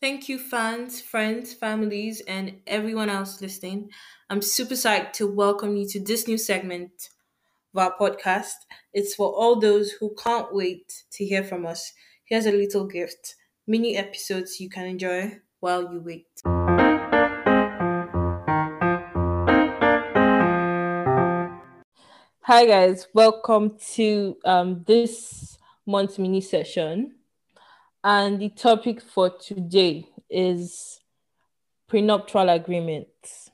Thank you, fans, friends, families, and everyone else listening. I'm super psyched to welcome you to this new segment of our podcast. It's for all those who can't wait to hear from us. Here's a little gift mini episodes you can enjoy while you wait. Hi, guys. Welcome to um, this month's mini session. And the topic for today is prenuptial agreements.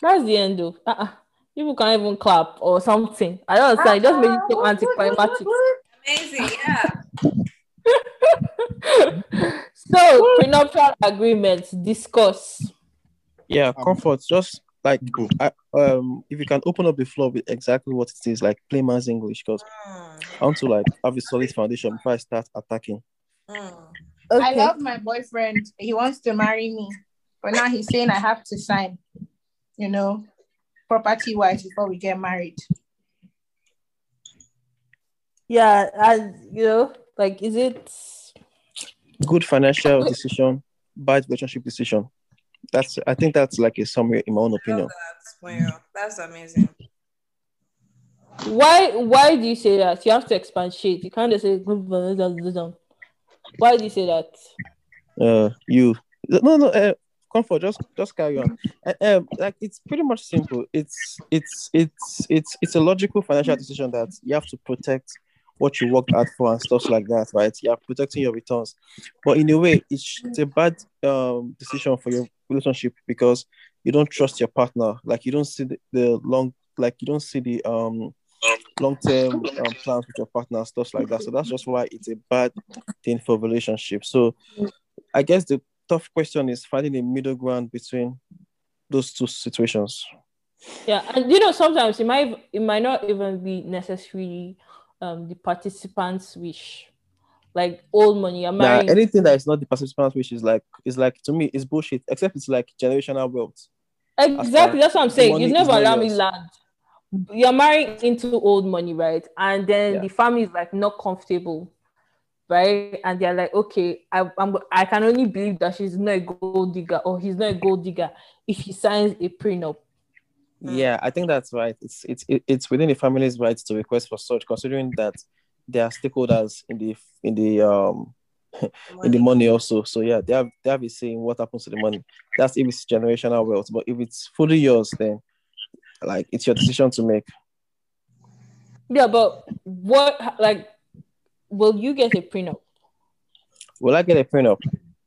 That's the end of uh-uh. People can't even clap or something. I don't understand. It just made it so anticlimactic. Amazing, yeah. so prenuptial agreements discuss. Yeah, comfort. Just like I, um, if you can open up the floor with exactly what it is, like plain man's English, because Mm, I want to like have a solid foundation before I start attacking. mm. I love my boyfriend. He wants to marry me, but now he's saying I have to sign, you know, property wise before we get married. Yeah, and you know, like is it Good financial decision, bad relationship decision. That's I think that's like a summary in my own opinion. Love that. Wow, that's amazing. why why do you say that? You have to expatiate. You can't just say why do you say that? Uh, you no no uh, comfort. Just just carry on. Uh, um, like it's pretty much simple. It's it's it's it's it's a logical financial decision that you have to protect what you worked hard for and stuff like that, right? You're protecting your returns, but in a way, it's, it's a bad um decision for your relationship because you don't trust your partner. Like you don't see the, the long, like you don't see the um long term um, plans with your partner, stuff like that. So that's just why it's a bad thing for relationship. So I guess the tough question is finding a middle ground between those two situations. Yeah, and you know sometimes it might it might not even be necessarily um the participants' wish. Like old money, you're Now, marrying. anything that is not the participant which is like is like to me is bullshit. Except it's like generational wealth. exactly, that's what I'm saying. You never allow me land. You're marrying into old money, right? And then Yeah. the family is like not comfortable, right? And they're like, okay, I, I'm I can only believe that she's not a gold digger or he's not a gold digger if he signs a prenup. Yeah, I think that's right. It's it's it's within the family's rights to request for such, considering that they are stakeholders in the in the um in the money also. So yeah, they have they have a say in what happens to the money. That's if it's generational wealth. But if it's fully yours, then like it's your decision to make. Yeah, but what like will you get a prenup? Will I get a prenup?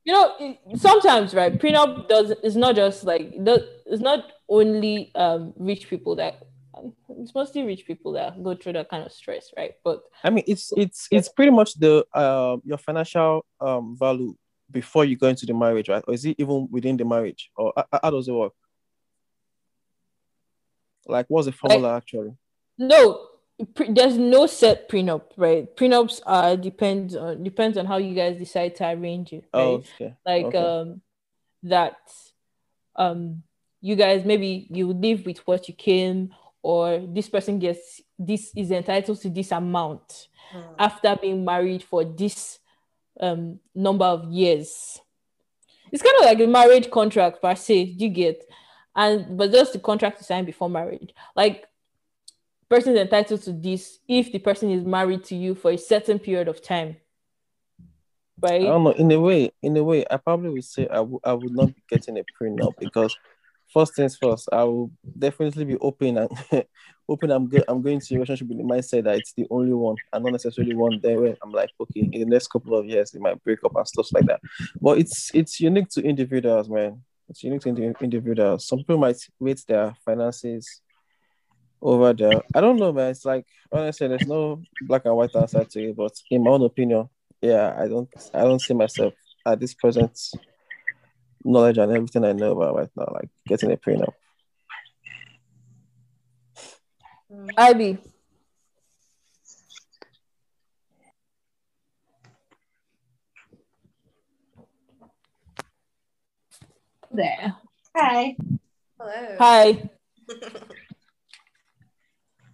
You know, sometimes right, prenup does it's not just like it's not only um rich people that it's mostly rich people that go through that kind of stress, right? But I mean, it's it's it's pretty much the uh, your financial um value before you go into the marriage, right? Or is it even within the marriage, or how, does it work? Like, what's the formula actually? no, pre- there's no set prenup, right? Prenups are depends on depends on how you guys decide to arrange it, right? Oh, okay. like okay. um that um you guys maybe you live with what you came or this person gets this is entitled to this amount Mm. after being married for this um number of years. It's kind of like a marriage contract per se you get? And but just the contract to sign before marriage. Like person is entitled to this if the person is married to you for a certain period of time. Right? I don't know. In a way, in a way, I probably would say I wou- I would not be getting a prenup because first things first, I will definitely be open and open. I'm I'm going to relationship with the mindset that it's the only one and not necessarily one there where I'm like, okay, in the next couple of years it might break up and stuff like that. But it's it's unique to individuals, man. It's unique to indi- individuals. Some people might rate their finances over there. I don't know, man. It's like honestly, there's no black and white answer to it. But in my own opinion, yeah, I don't I don't see myself at this present knowledge and everything I know about right now, like getting a prenup. ib there. Hi. Hello. Hi.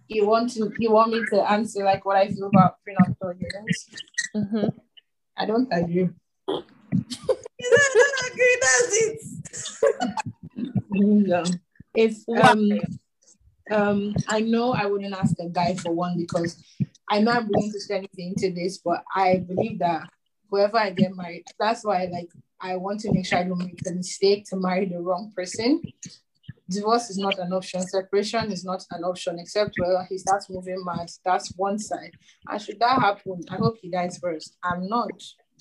You want to you want me to answer like what I feel about prenatal units? Mhm. I don't agree. Don't, agree, it. If um um I know I wouldn't ask a guy for one because I'm willing to spend anything into this, but I believe that whoever I get married, that's why like I want to make sure I don't make the mistake to marry the wrong person. Divorce is not an option, separation is not an option, except where he starts moving mad. That's one side. And should that happen, I hope he dies first. I'm not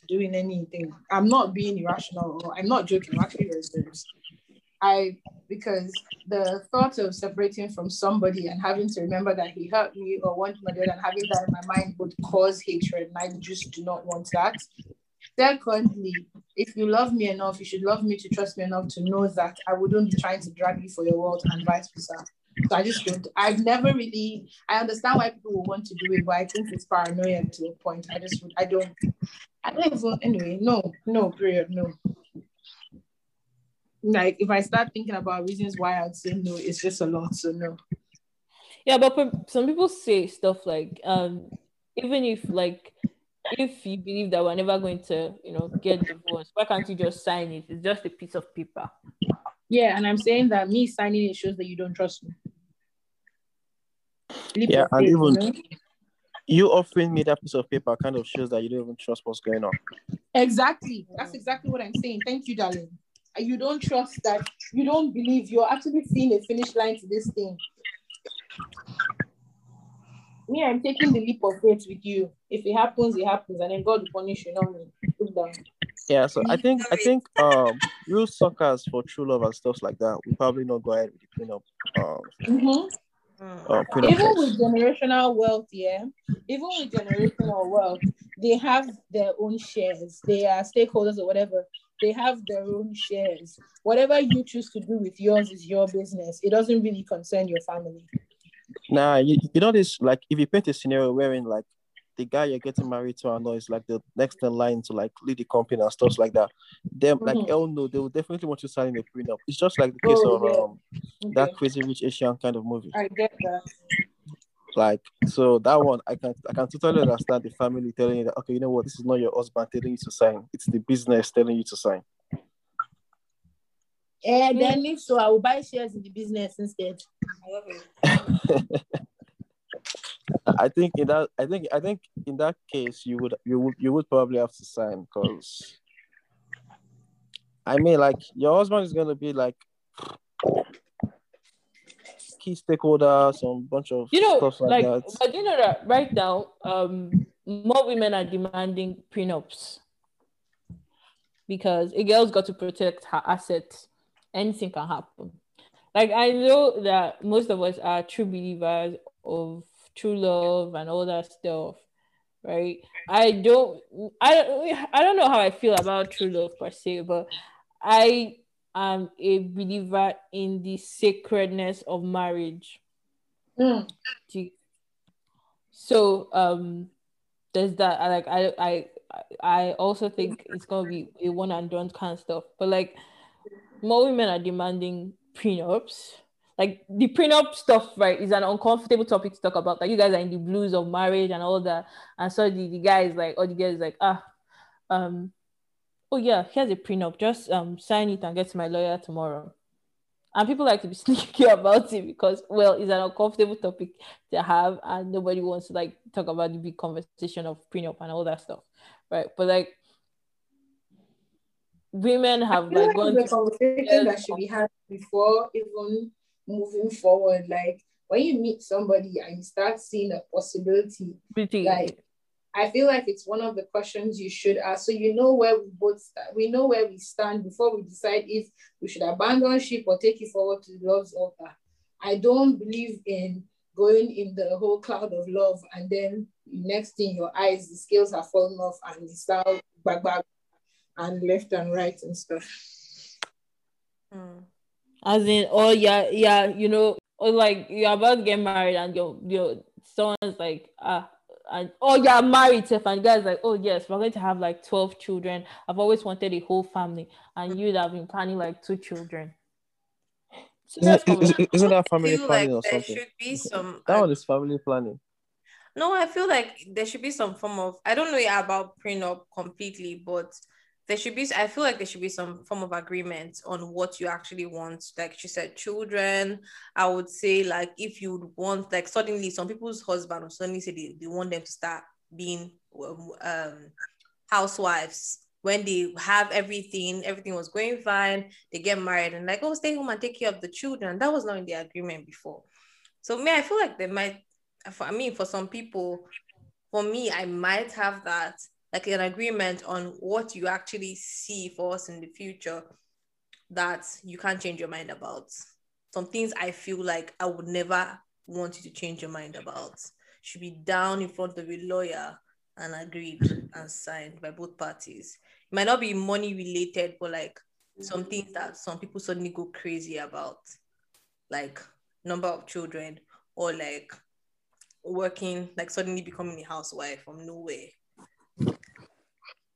doing anything. I'm not being irrational or I'm not joking. I'm actually very serious. I because the thought of separating from somebody and having to remember that he hurt me or wanted my dad and having that in my mind would cause hatred. And I just do not want that. Secondly, if you love me enough, you should love me to trust me enough to know that I wouldn't be trying to drag you for your world and vice versa. So I just don't. I've never really. I understand why people will want to do it, but I think it's paranoia to a point. I just would. I don't. I don't even. Anyway, no, no. Period. No. Like if I start thinking about reasons why I'd say no, it's just a lot. So no. Yeah, but some people say stuff like, um, even if like, if you believe that we're never going to, you know, get divorced, why can't you just sign it? It's just a piece of paper. Yeah, and I'm saying that me signing it shows that you don't trust me. Leap Yeah, of and faith, you even- know? You offering me that piece of paper kind of shows that you don't even trust what's going on. Exactly. That's exactly what I'm saying. Thank you, darling. You don't trust that. You don't believe you're actually seeing a finish line to this thing. Me, I'm taking the leap of faith with you. If it happens, it happens, and then God will punish you, not me. Look down. Yeah, so I think I think um real suckers for true love and stuff like that, we probably not go ahead with the cleanup. um Mm. Uh, Even talks. with generational wealth, yeah, even with generational wealth, they have their own shares. They are stakeholders or whatever. They have their own shares. Whatever you choose to do with yours is your business. It doesn't really concern your family. Nah, you, you know this like if you paint a scenario wherein like the guy you're getting married to I know is like the next in line to like lead the company and stuff like that, them like Mhm. hell no, they will definitely want you signing a prenup. It's just like the case Oh, of yeah. um that crazy rich Asian kind of movie. I get that. Like so that one I can I can totally understand the family telling you that okay, you know what, this is not your husband telling you to sign. It's the business telling you to sign. And then if so, I will buy shares in the business instead. I love it. I think in that I think I think in that case you would you would you would probably have to sign because I mean like your husband is gonna be like key stakeholder, some bunch of You know, stuff like, like, that. but you know that right now, um, more women are demanding prenups because a girl's got to protect her assets. Anything can happen. Like I know that most of us are true believers of true love and all that stuff, right? I don't, I don't, I don't know how I feel about true love per se, but I am a believer in the sacredness of marriage. Mm. So um there's that like I I I also think it's gonna be a one and done kind of stuff. But like more women are demanding prenups. Like the prenup stuff, right, is an uncomfortable topic to talk about. Like you guys are in the blues of marriage and all that. And so the, the guy is like, or the girl is like, ah, um, oh yeah, here's a prenup. Just um sign it and get to my lawyer tomorrow. And people like to be sneaky about it because, well, it's an uncomfortable topic to have, and nobody wants to like talk about the big conversation of prenup and all that stuff, right? But like, women have like like gone to conversation that should be had before even moving forward. Like when you meet somebody and you start seeing a possibility, pretty like I feel like it's one of the questions you should ask. So you know where we both sta- we know where we stand before we decide if we should abandon ship or take it forward to the love's altar. I don't believe in going in the whole cloud of love and then next thing your eyes, the scales are falling off and you start back back and left and right and stuff. Mm. As in, oh yeah, yeah, you know, or like you're about to get married and your your someone's like, ah, and oh yeah, I'm married, Steph, and the guy's like, oh yes, we're going to have like 12 children. I've always wanted a whole family, and you'd have been planning like two children. So Isn't, is- is- common. isn't that family planning like or there something? should be some. That one is family planning. No, I feel like there should be some form of I don't know about prenup completely, but there should be I feel like there should be some form of agreement on what you actually want. Like she said, children. I would say like if you want like suddenly some people's husband will suddenly say they, they want them to start being um, um housewives when they have everything, everything was going fine, they get married and like, oh, stay home and take care of the children. That was not in the agreement before. So me, I feel like they might for I mean, for some people, for me, I might have that like an agreement on what you actually see for us in the future that you can't change your mind about. Some things I feel like I would never want you to change your mind about. Should be down in front of a lawyer and agreed and signed by both parties. It might not be money related, but like some things that some people suddenly go crazy about, like number of children or like working, like suddenly becoming a housewife from nowhere.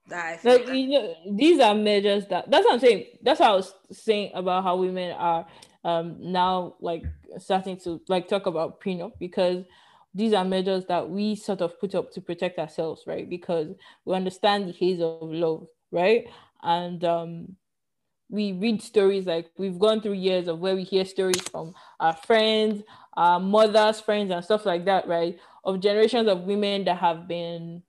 That I like like- you know these are measures that that's what i'm saying. That's what i was saying about how women are um now like starting to like talk about prenup because these are measures that we sort of put up to protect ourselves right? Because we understand the haze of love right? And um we read stories like we've gone through years of where we hear stories from our friends our mothers friends and stuff like that right? Of generations of women that have been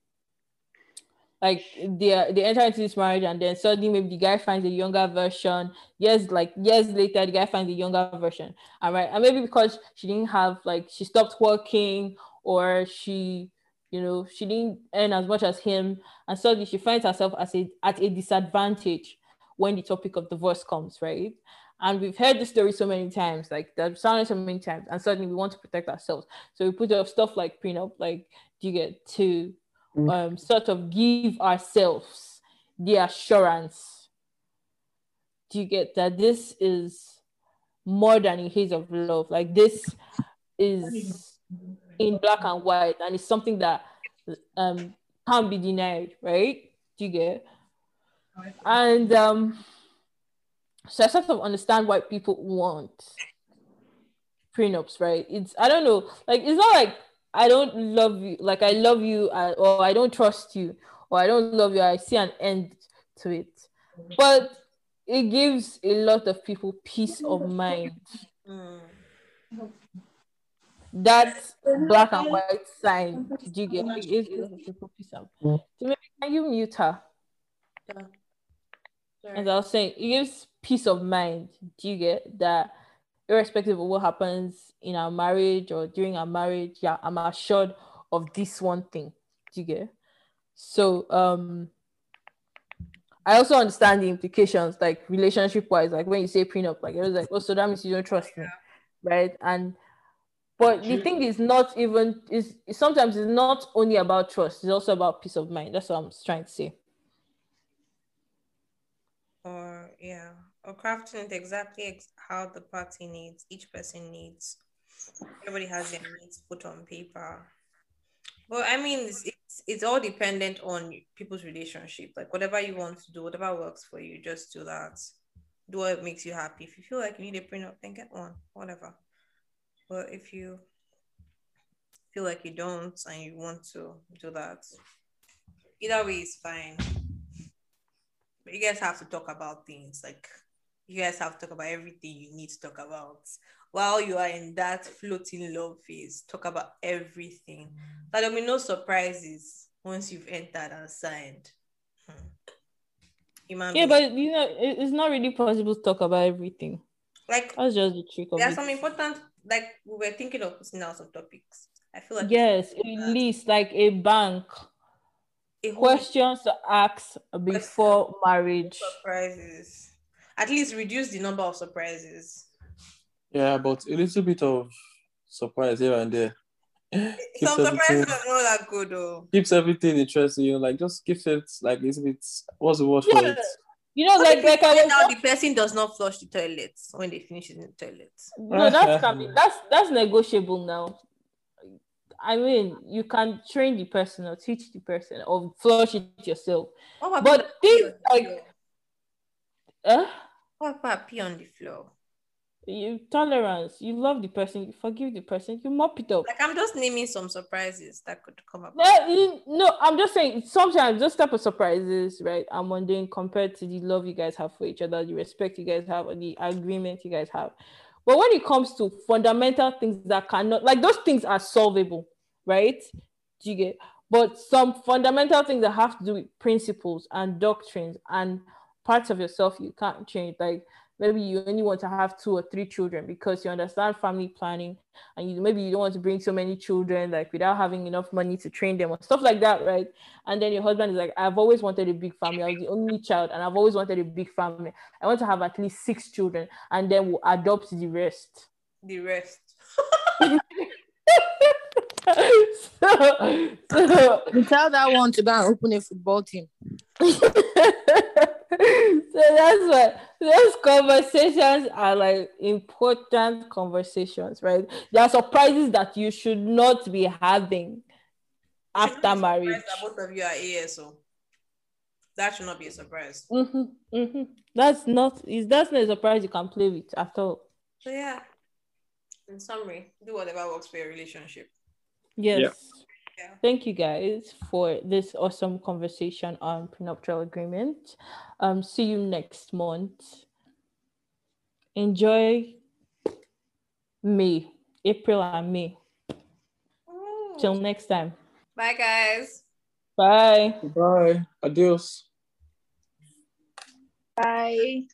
like they they enter into this marriage and then suddenly maybe the guy finds a younger version years like years later the guy finds a younger version. All right. And maybe because she didn't have like she stopped working or she you know she didn't earn as much as him. And suddenly she finds herself as a at a disadvantage when the topic of divorce comes right? And we've heard this story so many times like that sounded so many times. And suddenly we want to protect ourselves. So we put up stuff like prenup like do you get to um, sort of give ourselves the assurance. Do you get that? This is more than a haze of love. Like this is in black and white and it's something that um can't be denied right? Do you get? And um so i sort of understand why people want prenups right? It's i don't know like it's not like i don't love you like i love you uh, or i don't trust you or i don't love you i see an end to it but it gives a lot of people peace of mind Mm. that black and white sign do you get it gives a lot of people peace of so can you mute her Yeah. as I was saying, it gives peace of mind. Do you get that? Irrespective of what happens in our marriage or during our marriage, yeah, I'm assured of this one thing. Do you get? So, um, I also understand the implications, like relationship wise, like when you say prenup, like it was like, oh, so that means you don't trust me, right? And but the thing is not even is sometimes it's not only about trust; it's also about peace of mind. That's what I'm trying to say. or yeah or crafting it exactly ex- how the party needs each person needs. Everybody has their needs put on paper. But i mean it's, it's it's all dependent on people's relationship. Like whatever you want to do whatever works for you just do that. Do what makes you happy. If you feel like you need a prenup then get one whatever. But if you feel like you don't and you want to do that either way is fine. But you guys have to talk about things like you guys have to talk about everything you need to talk about while you are in that floating love phase. Talk about everything. But there'll be no surprises once you've entered and signed. Hmm. Yeah, beings- but you know, it- it's not really possible to talk about everything. like That's just the trick of there are it. some important like we were thinking of putting out some topics. I feel like Yes, at least like a bank. a Questions to ask before marriage. surprises. At least reduce the number of surprises. Yeah, but a little bit of surprise here and there. keeps Some surprises everything, are not that good though. keeps everything interesting. You know, like just keeps it like a little bit. What's the word for it? You know, What like like I was out the person does not flush the toilets when they finish in the toilet? no, that's can be that's that's negotiable now. I mean, you can train the person or teach the person or flush it yourself. What about But pee things like- floor? Uh, what about pee on the floor? you tolerance, you love the person, you forgive the person, you mop it up. Like I'm just naming some surprises that could come up. Eh, no, no, I'm just saying sometimes those type of surprises, right, are mundane compared to the love you guys have for each other, the respect you guys have, and the agreement you guys have. But when it comes to fundamental things that cannot, like those things are solvable, right? Do you get? But some fundamental things that have to do with principles and doctrines and parts of yourself you can't change. Like maybe you only want to have two or three children because you understand family planning and you maybe you don't want to bring so many children like without having enough money to train them or stuff like that right and then your husband is like i've always wanted a big family i was the only child and i've always wanted a big family i want to have at least six children and then we'll adopt the rest The rest. so, so tell that one to go and open a football team. so that's what those conversations are like important conversations, right? There are surprises that you should not be having after marriage. that both of you are ASO. That should not be a surprise. hmm hmm That's not is that's not a surprise you can play with at all. So yeah. In summary, do whatever works for your relationship. Yes. Yeah. Thank you guys for this awesome conversation on prenuptial agreement. Um, see you next month. Enjoy May, April and May. Till next time. Bye guys. Bye. Bye. Adios. Bye.